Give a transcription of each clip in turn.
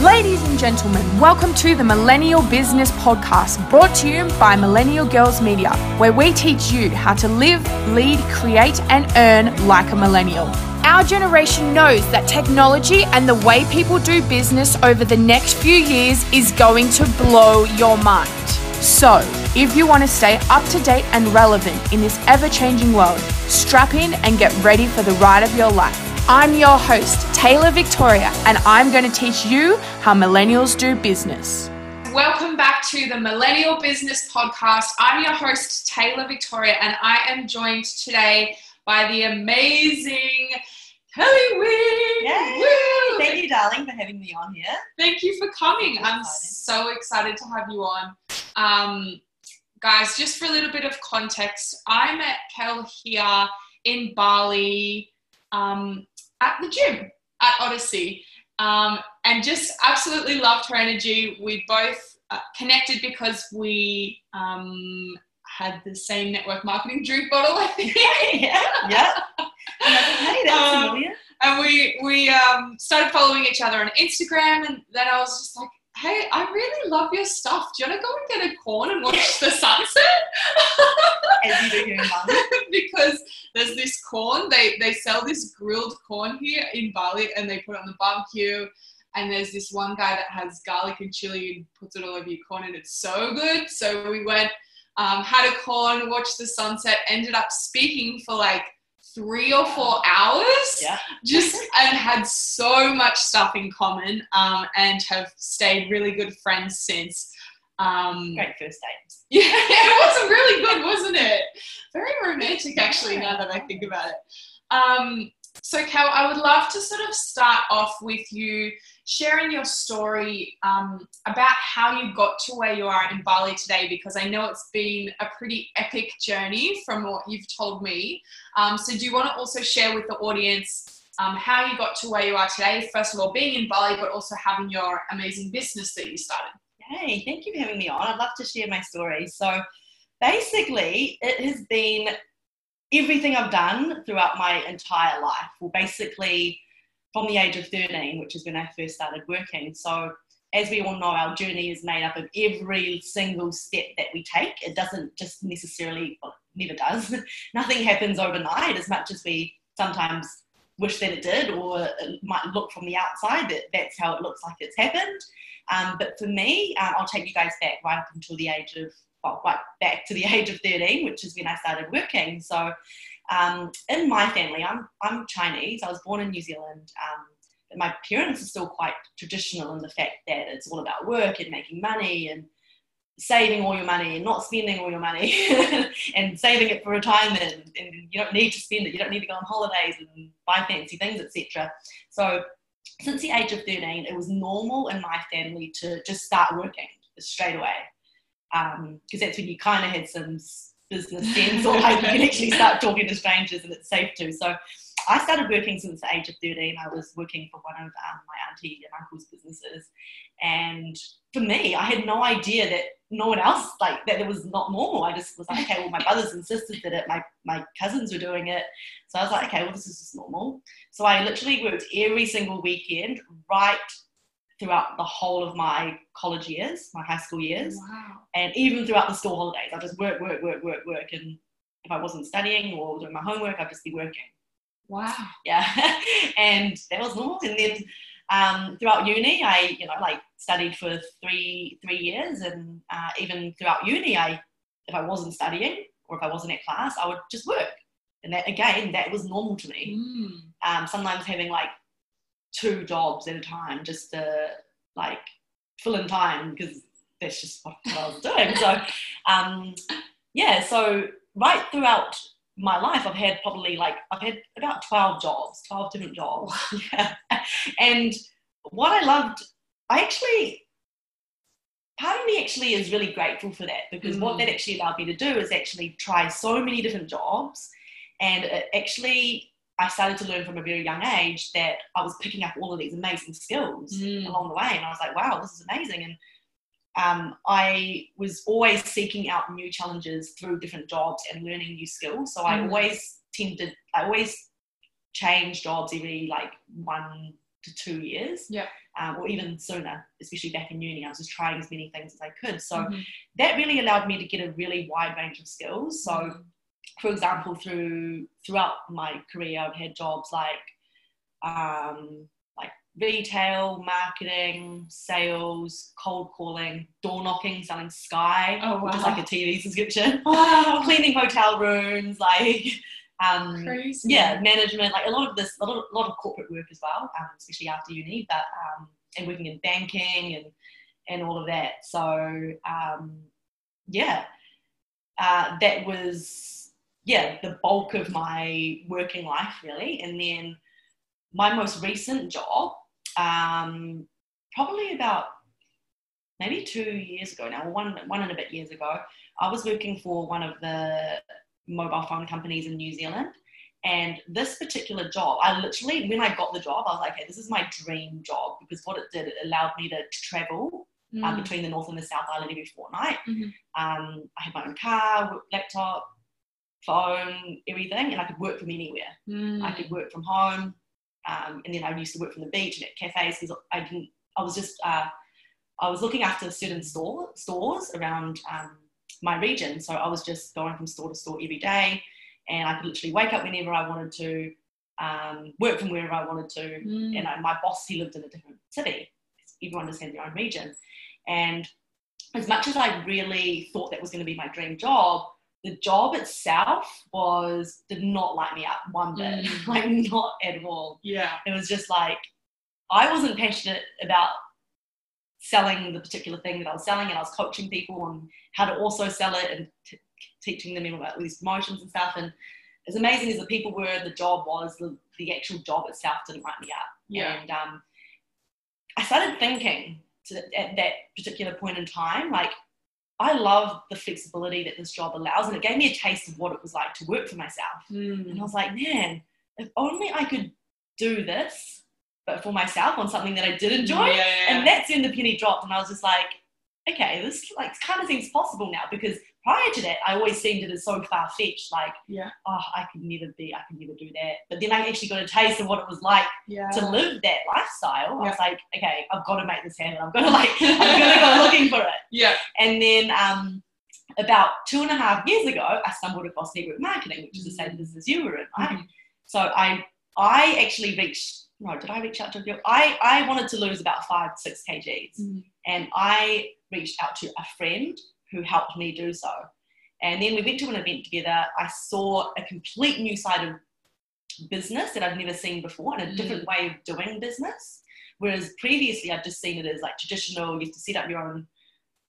Ladies and gentlemen, welcome to the Millennial Business Podcast, brought to you by Millennial Girls Media, where we teach you how to live, lead, create, and earn like a millennial. Our generation knows that technology and the way people do business over the next few years is going to blow your mind. So, if you want to stay up to date and relevant in this ever changing world, strap in and get ready for the ride of your life. I'm your host, Taylor Victoria, and I'm going to teach you how millennials do business. Welcome back to the Millennial Business Podcast. I'm your host, Taylor Victoria, and I am joined today by the amazing Kelly Wing. Yay! Thank you, darling, for having me on here. Thank you for coming. I'm so excited to have you on. Um, guys, just for a little bit of context, I met Kel here in Bali. Um, at the gym at Odyssey um, and just absolutely loved her energy. We both uh, connected because we um, had the same network marketing drink bottle, I think. yeah, yeah. Hey, that's um, familiar. And we we um, started following each other on Instagram, and then I was just like, hey, I really love your stuff. Do you want to go and get a corn and watch the sunset? As you do here in Bali. because there's this corn. They they sell this grilled corn here in Bali, and they put it on the barbecue. And there's this one guy that has garlic and chili and puts it all over your corn, and it's so good. So we went, um, had a corn, watched the sunset, ended up speaking for like three or four hours yeah. just and had so much stuff in common um, and have stayed really good friends since um, great first dates yeah it was really good wasn't it? Very romantic actually now that i think about it. Um, so Kel i would love to sort of start off with you sharing your story um, about how you got to where you are in Bali today, because I know it's been a pretty epic journey from what you've told me. Um, so, do you want to also share with the audience um, how you got to where you are today? First of all, being in Bali, but also having your amazing business that you started. Hey, thank you for having me on. I'd love to share my story. So, basically, it has been everything I've done throughout my entire life. Well, basically, from the age of 13, which is when I first started working. So, as we all know, our journey is made up of every single step that we take. It doesn't just necessarily, well, never does. Nothing happens overnight as much as we sometimes wish that it did, or it might look from the outside that that's how it looks like it's happened. Um, but for me, um, I'll take you guys back right up until the age of, well, right back to the age of 13, which is when I started working. So um, in my family, I'm, I'm Chinese. I was born in New Zealand. Um, but my parents are still quite traditional in the fact that it's all about work and making money and saving all your money and not spending all your money and saving it for retirement and, you don't need to spend it you don't need to go on holidays and buy fancy things etc so since the age of 13 it was normal in my family to just start working straight away because um, that's when you kind of had some business sense or like you can actually start talking to strangers and it's safe to. So I started working since the age of 13. I was working for one of um, my auntie and uncle's businesses. And for me, I had no idea that no one else, like that it was not normal. I just was like, okay, well, my brothers and sisters did it. My, my cousins were doing it. So I was like, okay, well, this is just normal. So I literally worked every single weekend right throughout the whole of my college years, my high school years, wow. and even throughout the school holidays. I just work, work, work, work, work, and if I wasn't studying or doing my homework, I'd just be working. Wow. Yeah, and that was normal. And then um, throughout uni, I you know like studied for three three years, and uh, even throughout uni, I if I wasn't studying or if I wasn't at class, I would just work. And that again, that was normal to me. Mm. Um, sometimes having like two jobs at a time just to like fill in time because that's just what, I was doing. so um, yeah, so right throughout my life, I've had probably like I've had about twelve jobs, twelve different jobs. yeah. And what I loved, I actually part of me actually is really grateful for that because mm. what that actually allowed me to do is actually try so many different jobs and it actually I started to learn from a very young age that I was picking up all of these amazing skills mm. along the way. And I was like, wow, this is amazing. And um, I was always seeking out new challenges through different jobs and learning new skills. So I mm. always tended, I always change jobs every like one to two years. Yeah. Um, or even sooner, especially back in uni. I was just trying as many things as I could. So Mhm. that really allowed me to get a really wide range of skills. So, Mhm. For example, through throughout my career, I've had jobs like um, like retail, marketing, sales, cold calling, door knocking, selling Sky, Oh, which is like a TV subscription, Wow. cleaning hotel rooms, like um, Crazy. yeah, management, like a lot of this, a lot of, a lot of corporate work as well, um, especially after uni, but um, and working in banking and and all of that. So um, yeah, uh, that was yeah the bulk of my working life really, and then my most recent job, um, probably about maybe two years ago now, one one and a bit years ago, I was working for one of the mobile phone companies in New Zealand. And this particular job, I literally, when I got the job, I was like, okay, this is my dream job because what it did, it allowed me to travel um, Mm. between the North and the South Island every fortnight. Mhm. Um, I had my own car, laptop, phone, everything, and I could work from anywhere. Mm. I could work from home, um, and then I used to work from the beach and at cafes because I didn't. I was just uh, I was looking after certain store stores around um, my region, so I was just going from store to store every day, and I could literally wake up whenever I wanted to, um, work from wherever I wanted to, Mm. and I, my boss he lived in a different city. Everyone just had their own region, and as much as I really thought that was going to be my dream job, the job itself was did not light me up one bit, Mm. like not at all. Yeah. It was just like I wasn't passionate about selling the particular thing that I was selling, and I was coaching people on how to also sell it and t- teaching them about these promotions and stuff. And as amazing as the people were, the job was the, the actual job itself didn't light me up. Yeah. And um, I started thinking to, at that particular point in time, like, I love the flexibility that this job allows, and it gave me a taste of what it was like to work for myself. And I Mm. was like, man, if only I could do this, but for myself on something that I did enjoy. Yeah, And that's when the penny dropped, and I was just like, okay, this like kind of seems possible now because prior to that, I always seemed it as so far fetched, like, Yeah. oh, I could never be, I could never do that. But then I actually got a taste of what it was like yeah. to live that lifestyle. I Yeah. was like, okay, I've got to make this happen. I'm gonna like, I'm gonna go looking for it. Yeah. And then um, about two and a half years ago, I stumbled across network marketing, which is the Mm. same business you were in, right? Mhm. So I I actually reached no, did I reach out to a girl? I, I wanted to lose about five, six kgs. Mhm. And I reached out to a friend who helped me do so. And then we went to an event together. I saw a complete new side of business that I've never seen before and a Mm. different way of doing business. Whereas previously I'd just seen it as like traditional, you have to set up your own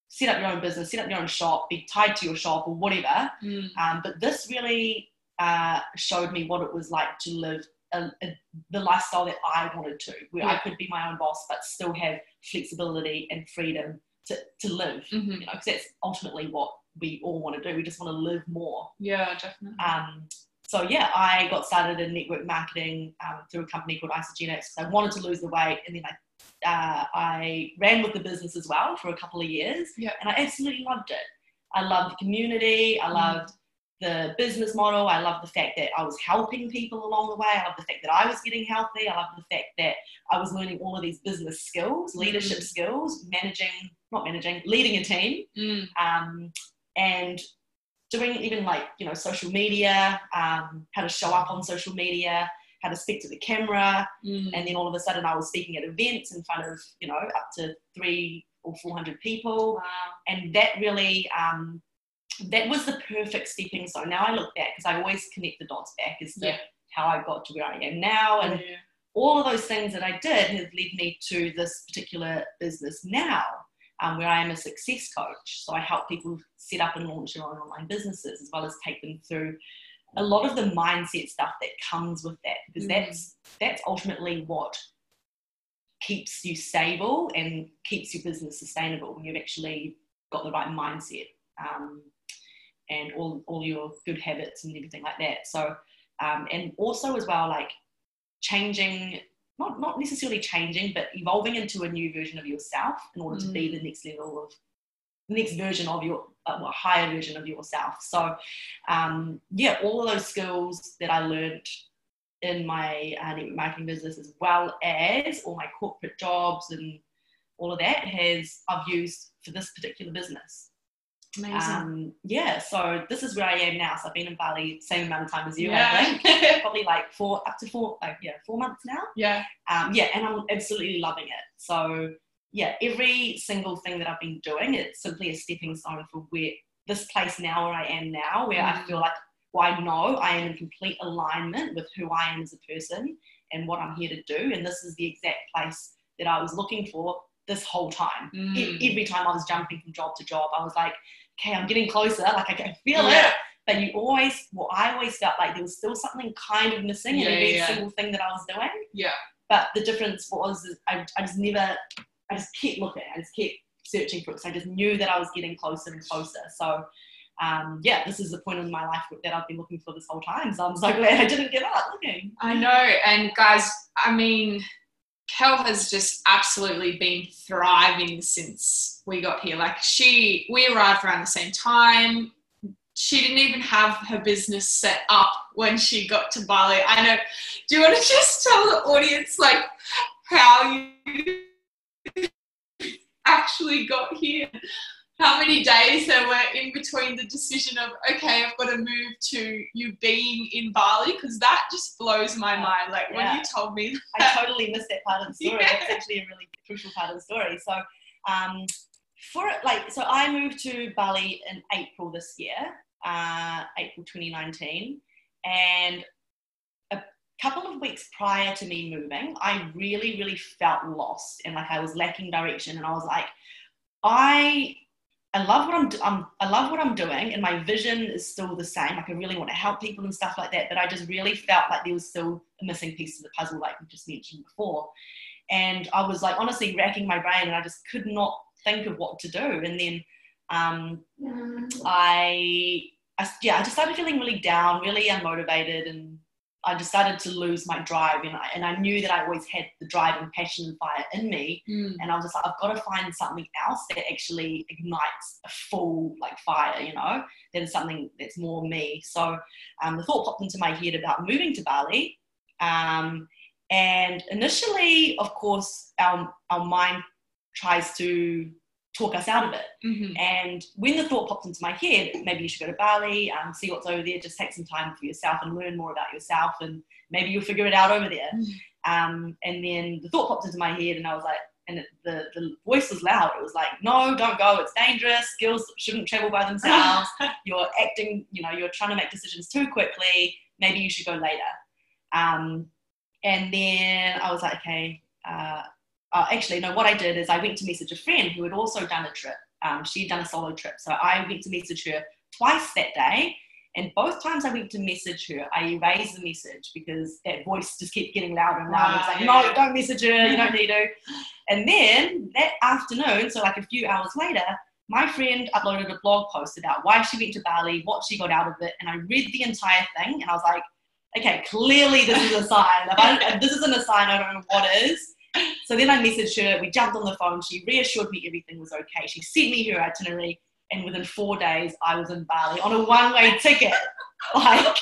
set up your own business, set up your own shop, be tied to your shop or whatever. Mm. Um, but this really uh, showed me what it was like to live a, a, the lifestyle that I wanted to, where I could be my own boss, but still have flexibility and freedom to, to live. Mhm. You know, because that's ultimately what we all want to do. We just want to live more. Yeah, definitely. Um, so yeah, I got started in network marketing um, through a company called Isagenix. I wanted to lose the weight, and then I uh, I ran with the business as well for a couple of years, Yeah. and I absolutely loved it. I loved the community. I Mm. The business model. I love the fact that I was helping people along the way. I love the fact that I was getting healthy. I love the fact that I was learning all of these business skills, leadership Mm. skills, managing, not managing, leading a team Mm. um, and doing even like you know social media um, how to show up on social media how to speak to the camera Mm. and then all of a sudden i was speaking at events in front of you know up to three or four hundred people wow. and that really um, that was the perfect stepping stone now i look back because i always connect the dots back as to Yeah. how i got to where i am now and Yeah. all of those things that I did have led me to this particular business now, um, where I am a success coach. So I help people set up and launch their own online businesses, as well as take them through a lot of the mindset stuff that comes with that, because Mm. that's that's ultimately what keeps you stable and keeps your business sustainable when you've actually got the right mindset um, and all, all your good habits and everything like that. So, um, and also as well, like changing, not, not necessarily changing, but evolving into a new version of yourself in order to be the next level of the next version of your uh, well, higher version of yourself. So, um, yeah, all of those skills that I learned in my uh, network marketing business as well as all my corporate jobs and all of that has I've used for this particular business. Amazing. Um, yeah, so this is where I am now. So I've been in Bali same amount of time as you, Yeah. I think. Probably like four up to four, like yeah, four months now. yeah. Um, yeah, and I'm absolutely loving it. So yeah, every single thing that I've been doing, it's simply a stepping stone for where this place now where I am now, where I Mm. feel like well, I know I am in complete alignment with who I am as a person and what I'm here to do. And this is the exact place that I was looking for this whole time. E- Mm. every time I was jumping from job to job, I was like, okay, I'm getting closer. Like I can feel Yeah. it. But you always, well, I always felt like there was still something kind of missing in Yeah, every yeah. single thing that I was doing. Yeah. But the difference was I, I just never, I just kept looking. I just kept searching for it. So I just knew that I was getting closer and closer. So um, yeah, this is the point in my life that I've been looking for this whole time. So I'm so glad I didn't give up looking. I know. And guys, I mean, Kel has just absolutely been thriving since we got here. Like she, we arrived around the same time. She didn't even have her business set up when she got to Bali. I know. Do you want to just tell the audience like how you actually got here? How many days there were in between the decision of okay, I've got to move to you being in Bali because that just blows my Yeah. mind. Like when you told me I totally missed that part of the story. Yeah. That's actually a really crucial part of the story. So, um, for it, like, so I moved to Bali in April this year, uh, April 2019, and a couple of weeks prior to me moving, I really, really felt lost and like I was lacking direction, and I was like, I. I love what I'm, I'm. I love what I'm doing, and my vision is still the same. Like I really want to help people and stuff like that. But I just really felt like there was still a missing piece of the puzzle, like we just mentioned before. And I was like honestly racking my brain, and I just could not think of what to do. And then um, I, I, yeah, I just started feeling really down, really unmotivated, and I started to lose my drive. And I, and I knew that I always had the drive and passion and fire in me. And I was just like, I've got to find something else that actually ignites a full like fire, you know, that is something that's more me. So um, the thought popped into my head about moving to Bali. Um, and initially, of course, our, our mind tries to talk us out of it. Mhm. And when the thought popped into my head, maybe you should go to Bali, um, see what's over there, just take some time for yourself and learn more about yourself, and maybe you'll figure it out over there. Mm. Um, and then the thought popped into my head, and I was like, and it, the, the voice was loud. It was like, no, don't go. It's dangerous. Girls shouldn't travel by themselves. you're acting, you know, you're trying to make decisions too quickly. Maybe you should go later. Um, and then I was like, okay. Uh, uh, actually, no, what I did is I went to message a friend who had also done a trip. Um, she'd done a solo trip. So I went to message her twice that day. And both times I went to message her, I erased the message because that voice just kept getting louder and louder. It's Ah, like, yeah, no, don't message her, you don't need to. And then that afternoon, so like a few hours later, my friend uploaded a blog post about why she went to Bali, what she got out of it, and I read the entire thing, and I was like, okay, clearly this is a sign. If, I, if this isn't a sign, I don't know what is. So then I messaged her. We jumped on the phone. She reassured me everything was okay. She sent me her itinerary, and within four days, I was in Bali on a one-way ticket. Like,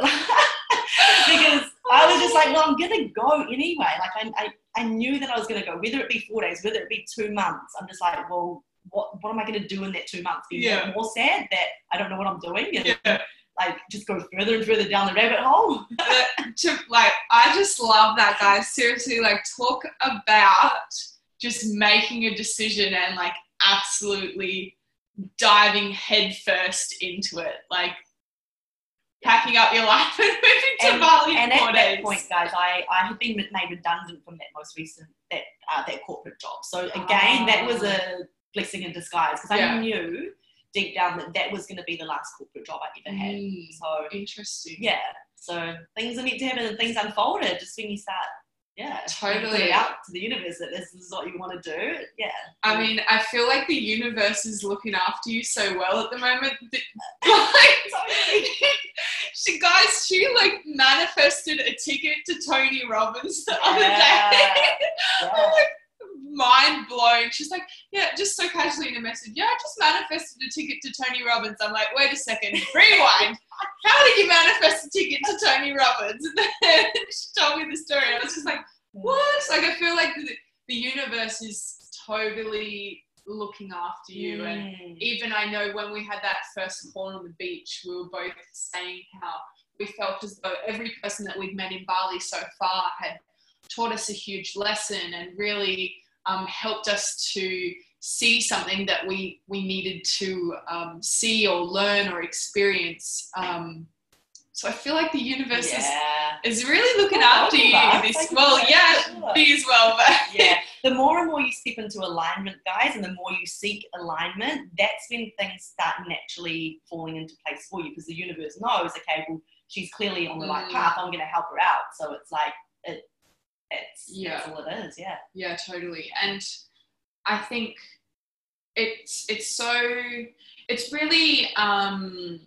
because I was just like, well, I'm gonna go anyway. Like, I, I, I knew that I was gonna go, whether it be four days, whether it be two months. I'm just like, well, what, what am I gonna do in that two months? Be Yeah. more sad that I don't know what I'm doing, and Yeah. Like just go further and further down the rabbit hole. To like I just love that guys. Seriously, like talk about just making a decision and like absolutely diving headfirst into it. Like packing up your life and moving to And- Bali and at days. that point, guys, I, I had been made redundant from that most recent that uh, that corporate job. So again, that was a blessing in disguise because I knew deep down that that was going to be the last corporate job I ever had. Mm, So interesting. yeah, so things are meant to happen and things unfolded just when you start. Yeah, Totally. out to the universe that this is what you want to do. Yeah, I mean, I feel like the universe is looking after you so well at the moment. Like, she guys, she like manifested a ticket to Tony Robbins the other day. Yeah. I'm like mind blown. she's like, yeah, just so casually in a message, yeah, I just manifested a ticket to Tony Robbins. I'm like, wait a second, rewind. How did you manifest a ticket to Tony Robbins? And then she told me the story. I was just like, what? Like, I feel like the, the universe is totally looking after you. Mm. And even I know when we had that first call on the beach, we were both saying how we felt as though every person that we'd met in Bali so far had taught us a huge lesson and really um, helped us to see something that we we needed to um, see or learn or experience. Um, so I feel like the universe yeah. is, is really looking well, after you. This, well, yeah, sure. me as well. But yeah, the more and more you step into alignment, guys, and the more you seek alignment, that's when things start naturally falling into place for you because the universe knows, okay, well, she's clearly on the right mm. path. I'm going to help her out. So it's like it, it's yeah, that's all it is. Yeah, yeah, totally. And I think it's it's so it's really um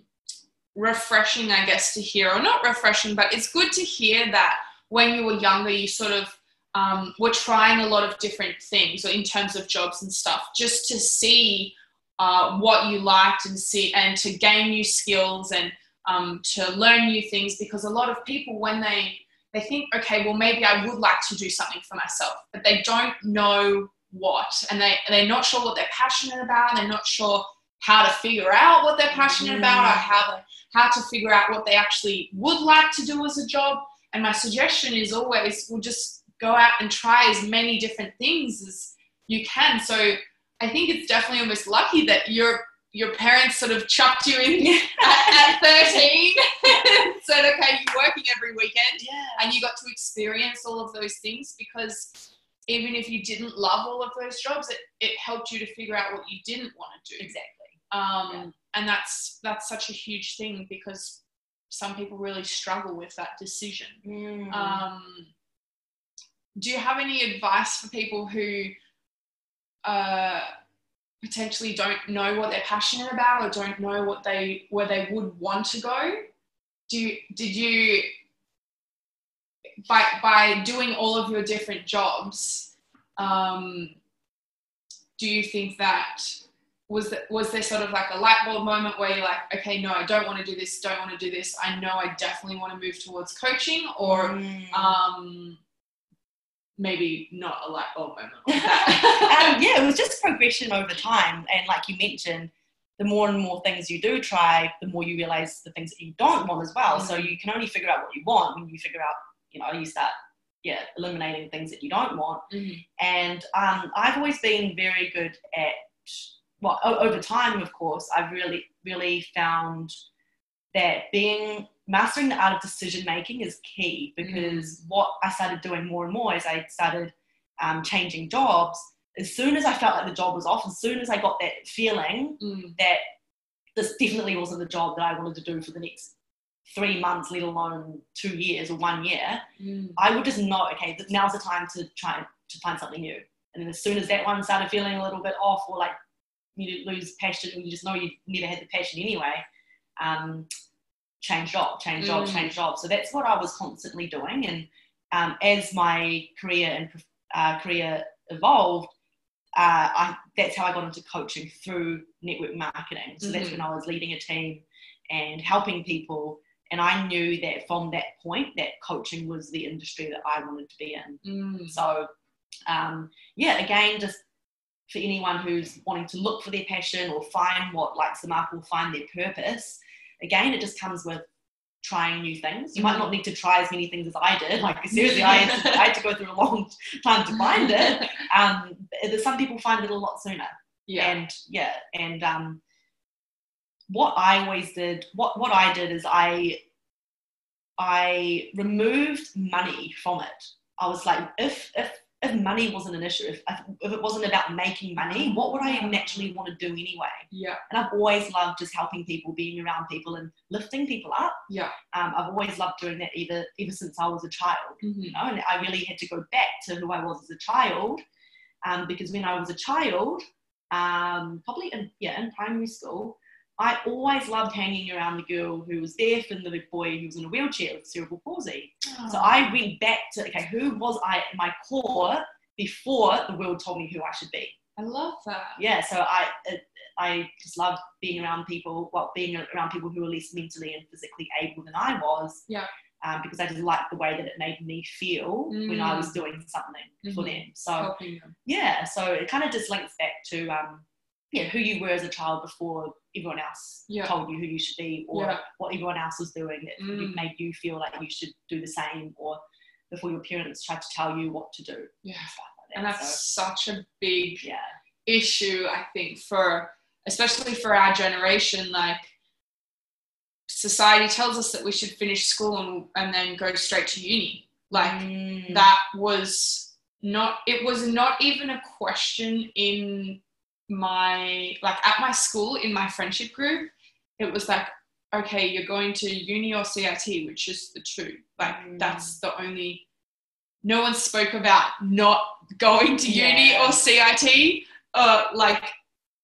refreshing, I guess, to hear, or not refreshing, but it's good to hear that when you were younger, you sort of um, were trying a lot of different things in terms of jobs and stuff, just to see uh, what you liked and see and to gain new skills and um, to learn new things. Because a lot of people, when they they think, okay, well, maybe I would like to do something for myself, but they don't know what, and they they're not sure what they're passionate about. They're not sure how to figure out what they're passionate mm. about or how to how to figure out what they actually would like to do as a job. And my suggestion is always, we'll just go out and try as many different things as you can. So I think it's definitely almost lucky that your your parents sort of chucked you in at, at 13 said okay you're working every weekend yeah. and you got to experience all of those things because even if you didn't love all of those jobs it, it helped you to figure out what you didn't want to do exactly um, yeah. and that's that's such a huge thing because some people really struggle with that decision mm. um, do you have any advice for people who uh, potentially don't know what they're passionate about or don't know what they where they would want to go do you, did you by by doing all of your different jobs um, do you think that was that, was there sort of like a light bulb moment where you're like okay no i don't want to do this don't want to do this i know i definitely want to move towards coaching or mm. um, maybe not a light bulb moment like um, yeah it was just progression over time and like you mentioned the more and more things you do try the more you realize the things that you don't want as well mm. so you can only figure out what you want when you figure out you know you start yeah eliminating things that you don't want mm. and um, i've always been very good at well, over time, of course, I've really, really found that being mastering the art of decision making is key because mm. what I started doing more and more as I started um, changing jobs, as soon as I felt like the job was off, as soon as I got that feeling mm. that this definitely wasn't the job that I wanted to do for the next three months, let alone two years or one year, mm. I would just know, okay, now's the time to try to find something new. And then as soon as that one started feeling a little bit off or like you lose passion or you just know you never had the passion anyway, um, change job, change job, mm. change job. So that's what I was constantly doing. And um, as my career and uh, career evolved, uh, I, that's how I got into coaching through network marketing. So mm-hmm. that's when I was leading a team and helping people. And I knew that from that point, that coaching was the industry that I wanted to be in. Mm. So, um, yeah, again, just for anyone who's wanting to look for their passion or find what lights them up or find their purpose. Again, it just comes with trying new things. You mm-hmm. might not need to try as many things as I did. Like seriously, I had to, I had to go through a long time to find it. Um, some people find it a lot sooner. Yeah. And yeah, and um, what I always did, what what I did is I I removed money from it. I was like, if if if money wasn't an issue, if, if it wasn't about making money, what would I naturally want to do anyway? Yeah. And I've always loved just helping people, being around people, and lifting people up. Yeah. Um, I've always loved doing that, either ever since I was a child. Mm-hmm. You know, and I really had to go back to who I was as a child, um, because when I was a child, um, probably in yeah in primary school, I always loved hanging around the girl who was deaf and the boy who was in a wheelchair with cerebral palsy. Oh. So I went back to, okay, who was I at my core before the world told me who I should be? I love that. yeah, so I it, I just love being around people, well, being around people who are less mentally and physically able than I was. Yeah. Um, because I just liked the way that it made me feel when I was Mm. doing something for Mhm. them. So them. yeah, so it kind of just links back to um, yeah, who you were as a child before everyone else Yeah. told you who you should be, or Yeah. what everyone else was doing that Mm. made you feel like you should do the same, or before your parents tried to tell you what to do. Yeah. and like that. And that's such a big yeah, issue, I think, for especially for our generation. Like, society tells us that we should finish school and, and then go straight to uni. Like, Mm. that was not, it was not even a question in my, like, at my school, in my friendship group. It was like, okay, you're going to uni or CIT, which is the two. Like, Mm. that's the only, no one spoke about not going to uni Yeah. or CIT uh, like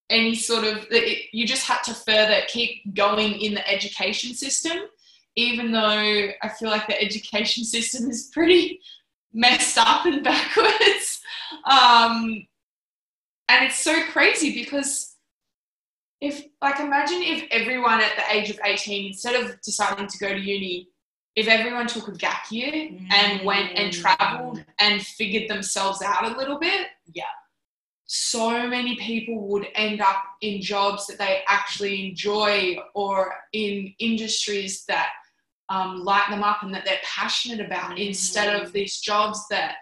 any sort of it, you just had to further keep going in the education system even though i feel like the education system is pretty messed up and backwards um, and it's so crazy because if like imagine if everyone at the age of 18 instead of deciding to go to uni if everyone took a gap year and went and Mm. traveled and figured themselves out a little bit Yeah. so many people would end up in jobs that they actually enjoy or in industries that um, light them up and that they're passionate about Mm. instead of these jobs that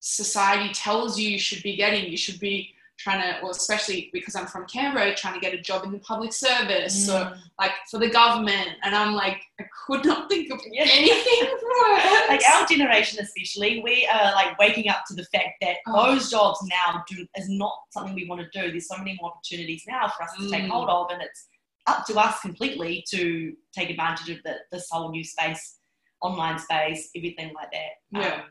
society tells you you should be getting. You should be trying to, well, especially because I'm from Canberra, trying to get a job in the public service or Mm. like for the government. And I'm like, I could not think of Yeah. anything worse. like our generation especially we are like waking up to the fact that Oh. those jobs now do is not something we want to do there's so many more opportunities now for us to take Mm. hold of and it's up to us completely to take advantage of the, this whole new space online space everything like that Yeah. um,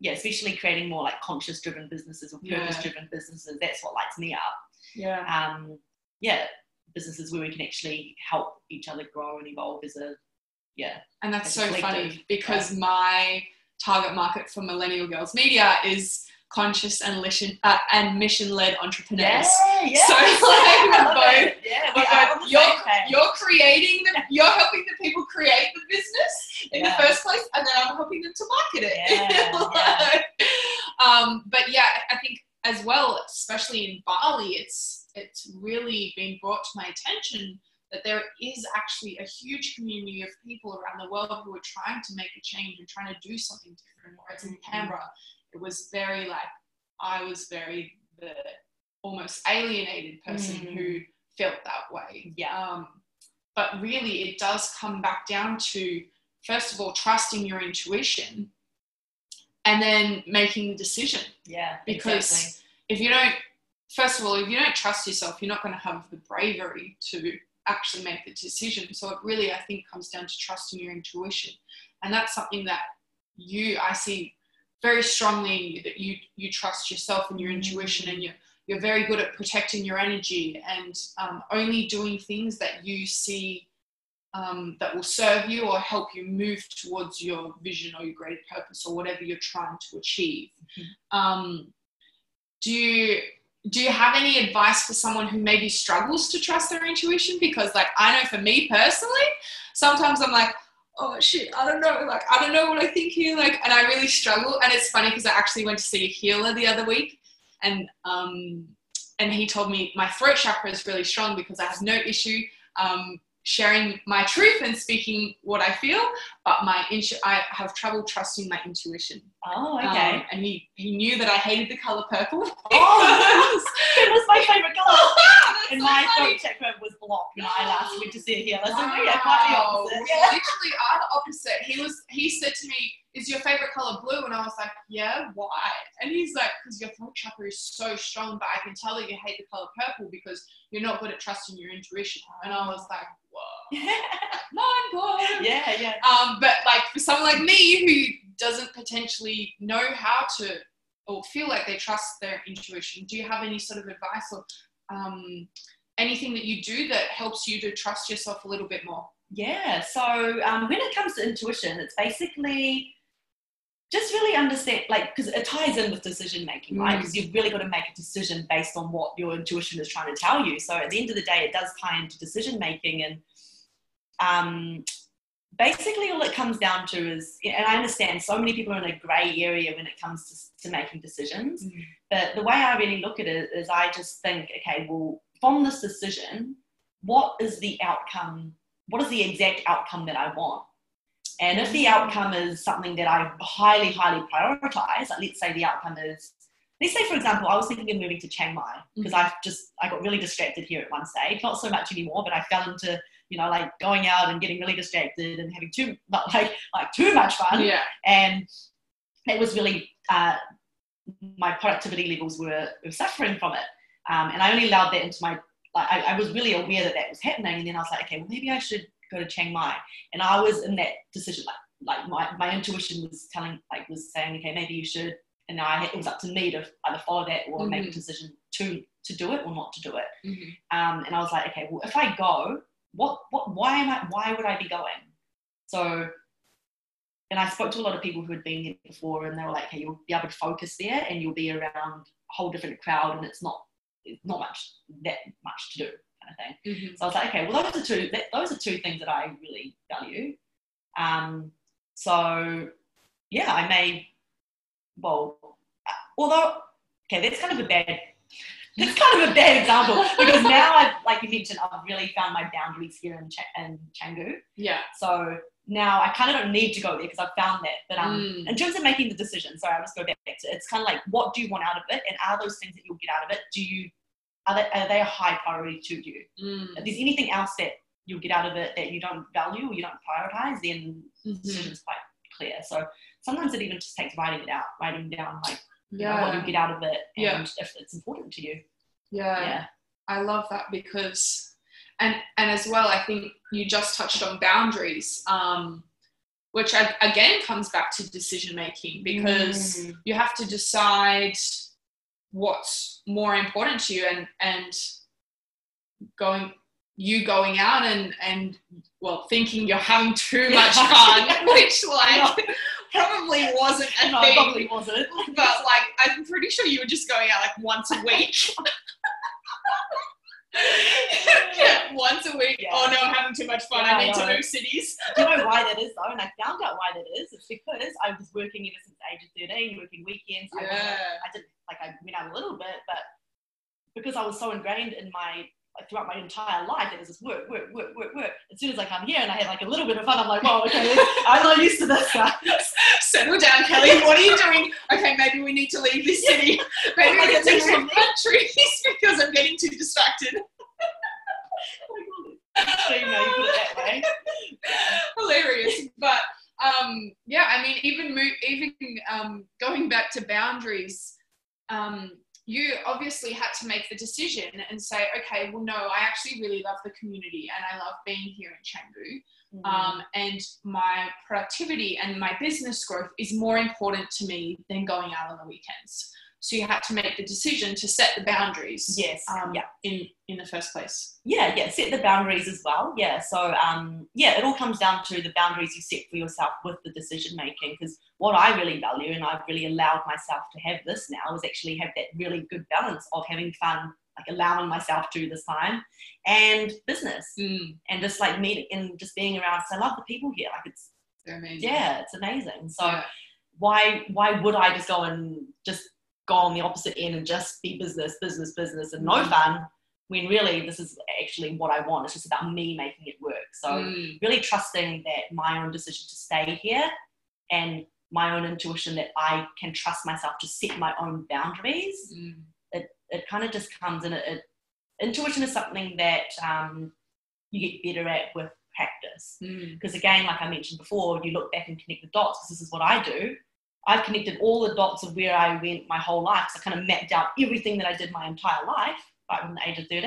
yeah especially creating more like conscious driven businesses or purpose driven businesses that's what lights me up yeah. um, yeah businesses where we can actually help each other grow and evolve as a yeah And that's so collective. funny because my target market for Millennial Girls Media is conscious and mission uh, and mission led entrepreneurs. yeah So, like, we're both- yeah We're we both- you're, you're creating the, you're helping the people create the business in Yeah. the first place, and then I'm helping them to market it. Yeah, Like, um, but yeah, I think as well, especially in Bali, it's it's really been brought to my attention that there is actually a huge community of people around the world who are trying to make a change and trying to do something different. Whereas in Mhm. Canberra, it was very like I was very the almost alienated person Mm. who felt that way. Yeah. Um, but really, it does come back down to first of all trusting your intuition, and then making the decision. yeah Because exactly. if you don't, first of all, if you don't trust yourself, you're not going to have the bravery to actually make the decision. So it really, I think, comes down to trusting your intuition, and that's something that you, I see, very strongly in you that you you trust yourself and your intuition, and you're you're very good at protecting your energy and um, only doing things that you see. Um, that will serve you or help you move towards your vision or your greater purpose or whatever you're trying to achieve. Um, do you do you have any advice for someone who maybe struggles to trust their intuition? Because like I know for me personally, sometimes I'm like, oh shit, I don't know, like I don't know what I think here, like, and I really struggle. And it's funny because I actually went to see a healer the other week, and um, and he told me my throat chakra is really strong because I have no issue um, sharing my truth and speaking what I feel, but my intu- I have trouble trusting my intuition. Oh okay Um, and he, he knew that I hated the color purple. Oh, it was my favorite color and so my funny. throat chakra was blocked when I last went to see a healer so Wow. yeah quite the opposite yeah. Literally, I'm the opposite. He was. He said to me, "Is your favorite color blue?" And I was like, "Yeah, why?" And he's like, "Because your throat chakra is so strong, but I can tell that you hate the color purple because you're not good at trusting your intuition." And I was like, "Whoa, mind blown." yeah yeah Um, but like for someone like me who doesn't potentially know how to or feel like they trust their intuition, do you have any sort of advice or um, anything that you do that helps you to trust yourself a little bit more? Yeah, so um, when it comes to intuition, it's basically just really understand, like, because it ties in with decision making, right? Mm. Because you've really got to make a decision based on what your intuition is trying to tell you. So at the end of the day, it does tie into decision making. And um, basically, all it comes down to is, and I understand so many people are in a grey area when it comes to, to making decisions. Mm. But the way I really look at it is I just think, okay, well, from this decision, what is the outcome? What is the exact outcome that I want? And if the outcome is something that I highly, highly prioritize, like let's say the outcome is, let's say for example, I was thinking of moving to Chiang Mai because I've just I got really distracted here at one stage, not so much anymore, but I fell into you know like going out and getting really distracted and having too not like like too much fun, Yeah. and it was really uh, my productivity levels were, were suffering from it, um, and I only allowed that into my like I, I was really aware that that was happening, and then I was like, okay, well maybe I should go to Chiang Mai. And I was in that decision, like, like my, my intuition was telling, like, was saying, okay, maybe you should. And I, it was up to me to either follow that or make a Mhm. decision to to do it or not to do it. Mhm. Um, and I was like, okay, well, if I go, what, what, why am I, why would I be going? So, and I spoke to a lot of people who had been there before, and they were like, hey, you'll be able to focus there, and you'll be around a whole different crowd, and it's not, it's not much that much to do, kind of thing. Mhm. So I was like, okay, well, those are two. That, those are two things that I really value. Um, so yeah, I may. Well, uh, although okay, that's kind of a bad. That's kind of a bad example because now I've, like you mentioned, I've really found my boundaries here in, Ch- in Canggu. Yeah. So now I kind of don't need to go there because I've found that. But um, Mm. in terms of making the decision, sorry, I'll just go back to it's kind of like what do you want out of it, and are those things that you'll get out of it? Do you are they, are they a high priority to you? Mm. if there's anything else that you'll get out of it that you don't value or you don't prioritize, then the Mhm. decision's quite clear. So sometimes it even just takes writing it out, writing down like know, what you Yeah. get out of it and Yeah. if it's important to you. Yeah. Yeah. I love that because, and and as well, I think you just touched on boundaries, um, which I, again comes back to decision making because Mm. you have to decide what's more important to you, and and going you going out and and well thinking you're having too much fun, which like probably wasn't a no, thing probably wasn't. but like I'm pretty sure you were just going out like once a week. yeah, once a week. Yeah. Oh no, I'm having too much fun. Yeah, I need I to move cities. I Do you know why that is though? And I found out why that is. It's because I was working ever since the age of 13, working weekends. I, Yeah. I didn't, like I went out a little bit, but because I was so ingrained in my, like throughout my entire life, it was just work, work, work, work, work. As soon as I come here and I have like a little bit of fun, I'm like, well, okay, I'm not used to this now. Settle down, Kelly. What are you doing? Okay, maybe we need to leave this city. Maybe we need to it's move countries because I'm getting too distracted. Extreme, now you put it that way. hilarious. But um, yeah, I mean, even even um, going back to boundaries, um, you obviously had to make the decision and say, okay, well, no, I actually really love the community and I love being here in Canggu. Mm. Um, and my productivity and my business growth is more important to me than going out on the weekends. So you had to make the decision to set the boundaries. yes, Um, yeah. In in the first place. yeah, yeah, set the boundaries as well. Yeah, so um, yeah, it all comes down to the boundaries you set for yourself with the decision making. Because what I really value, and I've really allowed myself to have this now, is actually have that really good balance of having fun, like allowing myself to this time, and business, Mm, and just like meeting and just being around. Because I love the people here. Like it's they're amazing. yeah, it's amazing. So Yeah. why why would I just go and just go on the opposite end and just be business, business, business, and no Mm. fun? When really this is actually what I want. It's just about me making it work. So Mm, really trusting that my own decision to stay here and my own intuition that I can trust myself to set my own boundaries. mm, It kind of just comes in. It, it intuition is something that um, you get better at with practice mm. because again like i mentioned before you look back and connect the dots because this is what i do i've connected all the dots of where i went my whole life so i kind of mapped out everything that i did my entire life right from the age of 13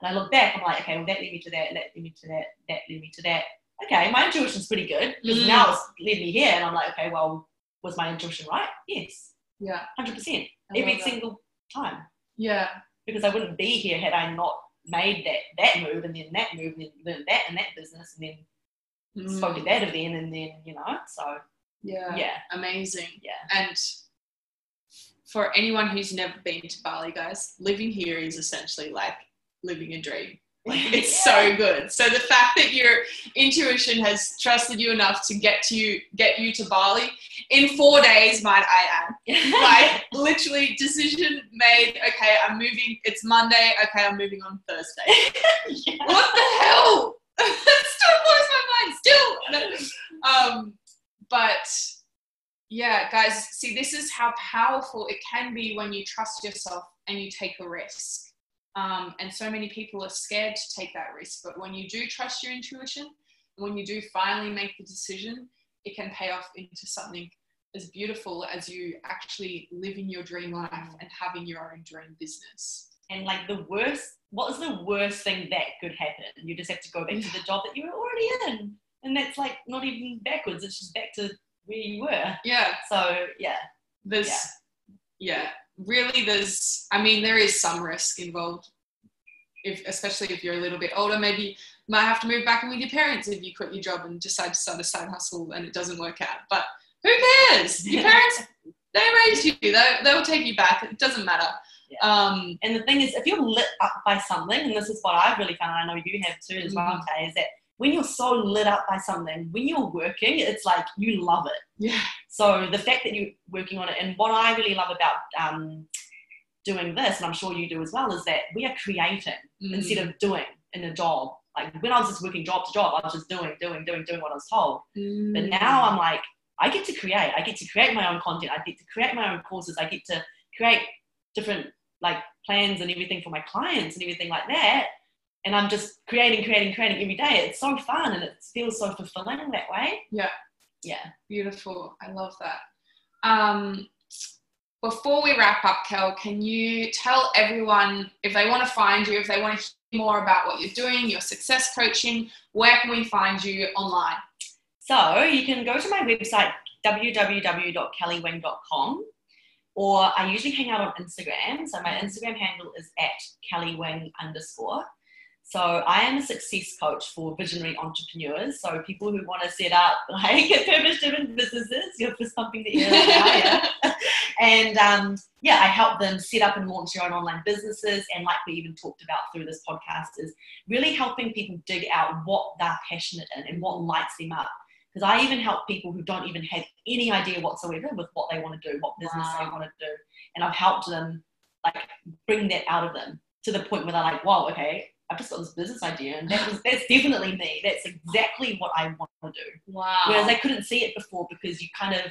and i look back i'm like okay well that led me to that that led me to that that led me to that okay my intuition's pretty good because Mm. now it's led me here and i'm like okay well was my intuition right yes Yeah. 100% every that. single time Yeah. because I wouldn't be here had I not made that that move and then that move and then learned that and that business and then spoke at Mm. that event and then you know so Yeah. Yeah. Amazing. Yeah. And for anyone who's never been to Bali, guys, living here is essentially like living a dream. Like it's so good. So the fact that your intuition has trusted you enough to get to you, get you to Bali in four days, might I add. Like literally decision made. Okay, I'm moving. It's Monday. Okay, I'm moving on Thursday. yeah. What the hell? that still blows my mind. Still. Um, but yeah, guys, see, this is how powerful it can be when you trust yourself and you take a risk. Um, and so many people are scared to take that risk. But when you do trust your intuition, when you do finally make the decision, it can pay off into something as beautiful as you actually living your dream life and having your own dream business. And like the worst, what is the worst thing that could happen? You just have to go back to the job that you were already in. And that's like not even backwards, it's just back to where you were. Yeah, So yeah. there's yeah. really there's i mean there is some risk involved if especially if you're a little bit older maybe you might have to move back in with your parents if you quit your job and decide to start a side hustle and it doesn't work out but who cares your parents they raised you they, they'll take you back it doesn't matter Yeah. um And the thing is, if you're lit up by something, and this is what I've really found, and I know you have too as well, Mm-hmm. Tay, is that when you're so lit up by something, when you're working, it's like you love it. yeah So the fact that you're working on it, and what I really love about um, doing this, and I'm sure you do as well, is that we are creating Mm. instead of doing in a job. Like when I was just working job to job, I was just doing, doing, doing, doing what I was told. But now I'm like, I get to create. I get to create my own content. I get to create my own courses. I get to create different like plans and everything for my clients and everything like that. And I'm just creating, creating, creating every day. It's so fun and it feels so fulfilling that way. Yeah. Yeah. Beautiful. I love that. Um, before we wrap up, Kel, can you tell everyone if they want to find you, if they want to hear more about what you're doing, your success coaching, where can we find you online? So you can go to my website, www.kellywing.com, or I usually hang out on Instagram. So my Instagram handle is at kellywing underscore. So I am a success coach for visionary entrepreneurs. So people who want to set up like purpose-driven businesses, you're fist pumping the air right now, yeah. and um, yeah, I help them set up and launch their own online businesses. And like we even talked about through this podcast, is really helping people dig out what they're passionate in and what lights them up. Because I even help people who don't even have any idea whatsoever with what they want to do, what business they want to do. And I've helped them like bring that out of them to the point where they're like, whoa, okay, I've just got this business idea. And that was, that's definitely me. That's exactly what I want to do. Wow. Whereas I couldn't see it before because you kind of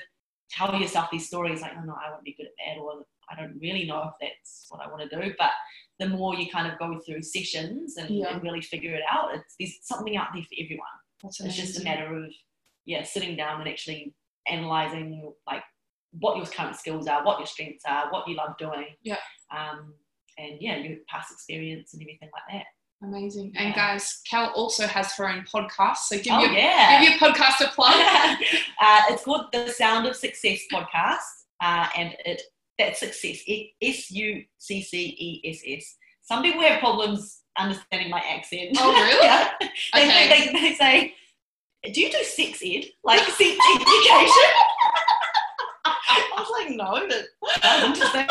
tell yourself these stories like, oh no, I won't be good at that, or I don't really know if that's what I want to do. But the more you kind of go through sessions and, Yeah. and really figure it out, it's there's something out there for everyone. That's It's just a matter of yeah, sitting down and actually analyzing like what your current skills are, what your strengths are, what you love doing. Yeah. Um, and yeah, your past experience and everything like that. Amazing. And guys, Kel also has her own podcast. So give oh your yeah. give your podcast a plug. uh, it's called the Sound of Success podcast, uh, and it that's success. S U C C E S S. Some people have problems understanding my accent. Oh, really? yeah. They, Okay. they, they, they say, "Do you do sex ed, like sex education?" I was like, "No, but that's interesting."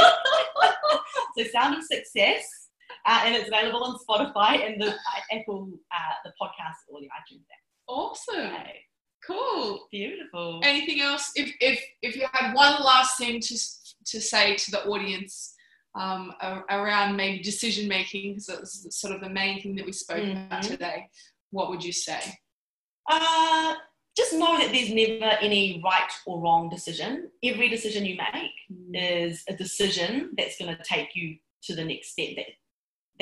so, Sound of Success. Uh, and it's available on Spotify and the uh, Apple, uh, the podcast, or the iTunes app. Awesome. Okay. Cool. Beautiful. Anything else? If if if you had one last thing to to say to the audience um, around maybe decision making, because that's sort of the main thing that we spoke about Mhm. today, what would you say? Uh, just know that there's never any right or wrong decision. Every decision you make is a decision that's going to take you to the next step that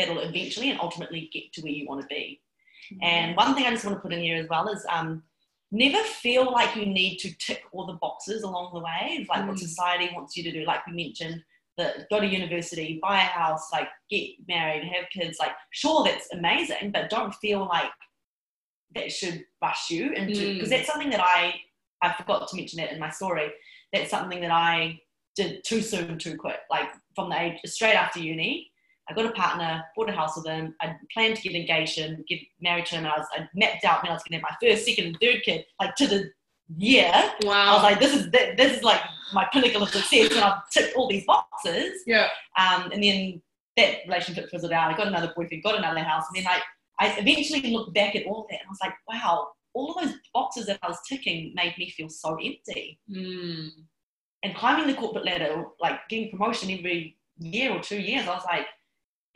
that'll eventually and ultimately get to where you want to be. And one thing I just want to put in here as well is um, never feel like you need to tick all the boxes along the way, like what Mm. society wants you to do. Like we mentioned, that go to university, buy a house, like get married, have kids. Like sure, that's amazing, but don't feel like that should rush you into Mm. because that's something that I I forgot to mention it in my story. That's something that I did too soon, too quick. Like from the age straight after uni, I got a partner, bought a house with him. I planned to get engaged and get married to him. And I was I mapped out when I was going to have my first, second, and third kid, like to the year. Wow. I was like, this is this is like my pinnacle of success, and I've ticked all these boxes. yeah. Um, and then that relationship fizzled out. I got another boyfriend, got another house, and then like I eventually looked back at all that, and I was like, wow, all of those boxes that I was ticking made me feel so empty. Mm. And climbing the corporate ladder, like getting promotion every year or two years, I was like,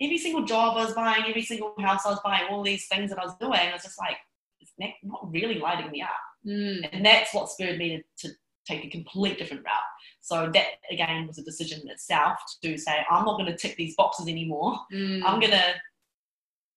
every single job I was buying, every single house I was buying, all these things that I was doing, I was just like, it's not really lighting me up. Mm. And that's what spurred me to, to take a complete different route. So that again was a decision in itself to say, I'm not going to tick these boxes anymore. Mm. I'm going to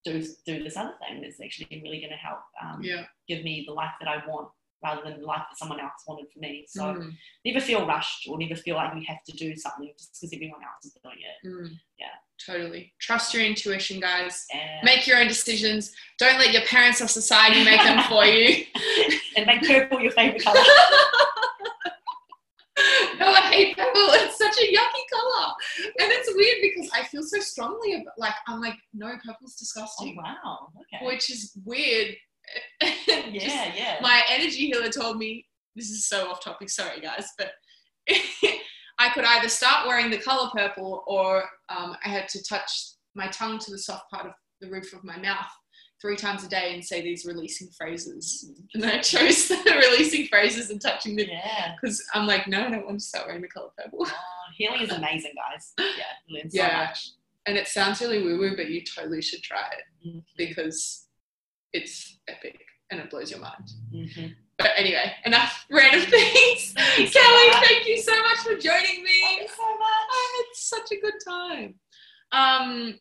do do this other thing that's actually really going to help um, yeah. give me the life that I want rather than the life that someone else wanted for me. So Mm. never feel rushed or never feel like you have to do something just because everyone else is doing it. Mm. Yeah. Totally. Trust your intuition, guys. And Make your own decisions. Don't let your parents or society make them for you. and make purple your favorite color. no, I hate purple. It's such a yucky color. And it's weird because I feel so strongly about like I'm like, no, purple's Oh disgusting. wow. Okay. Which is weird. yeah, yeah. my energy healer told me this is so off topic, sorry guys, but I could either start wearing the color purple or um, I had to touch my tongue to the soft part of the roof of my mouth three times a day and say these releasing phrases. And I chose the releasing phrases and touching the yeah. because I'm like, no, I don't want to start wearing the color purple. Oh, healing is amazing, guys. Yeah, so Yeah. much. And it sounds really woo woo, but you totally should try it Mhm. because it's epic and it blows your mind. Mhm. But anyway, enough random things. Thank you so Kelly, thank you so much for joining me. Thank you so much. I had such a good time. Um,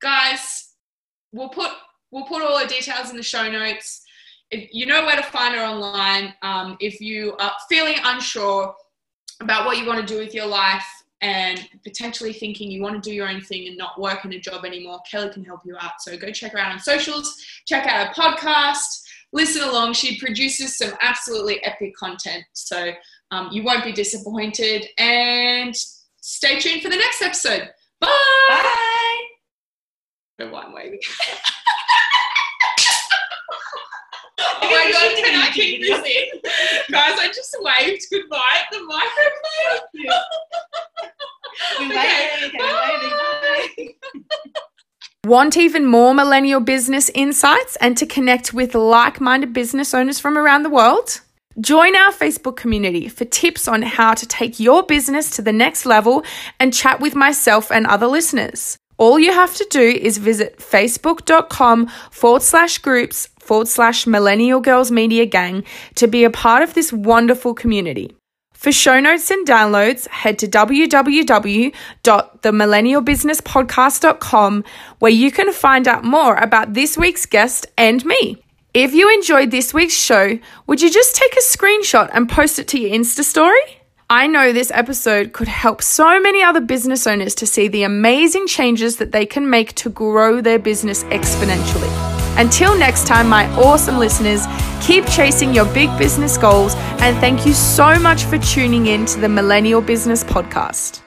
guys, we'll put we'll put all the details in the show notes. If you know where to find her online. Um, if you are feeling unsure about what you want to do with your life and potentially thinking you want to do your own thing and not work in a job anymore, Kelly can help you out. So go check her out on socials, check out her podcast, listen along. She produces some absolutely epic content. So um, you won't be disappointed. And stay tuned for the next episode. Bye. Bye. The one way. oh my god, can I keep this in? Guys, I just waved goodbye at the microphone. We Okay, waited. Okay, we waited. Bye. Want even more millennial business insights and to connect with like minded business owners from around the world? Join our Facebook community for tips on how to take your business to the next level and chat with myself and other listeners. All you have to do is visit facebook.com forward slash groups forward slash millennial girls media gang to be a part of this wonderful community. For show notes and downloads, head to www.themillennialbusinesspodcast.com where you can find out more about this week's guest and me. If you enjoyed this week's show, would you just take a screenshot and post it to your Insta story? I know this episode could help so many other business owners to see the amazing changes that they can make to grow their business exponentially. Until next time, my awesome listeners, keep chasing your big business goals and thank you so much for tuning in to the Millennial Business Podcast.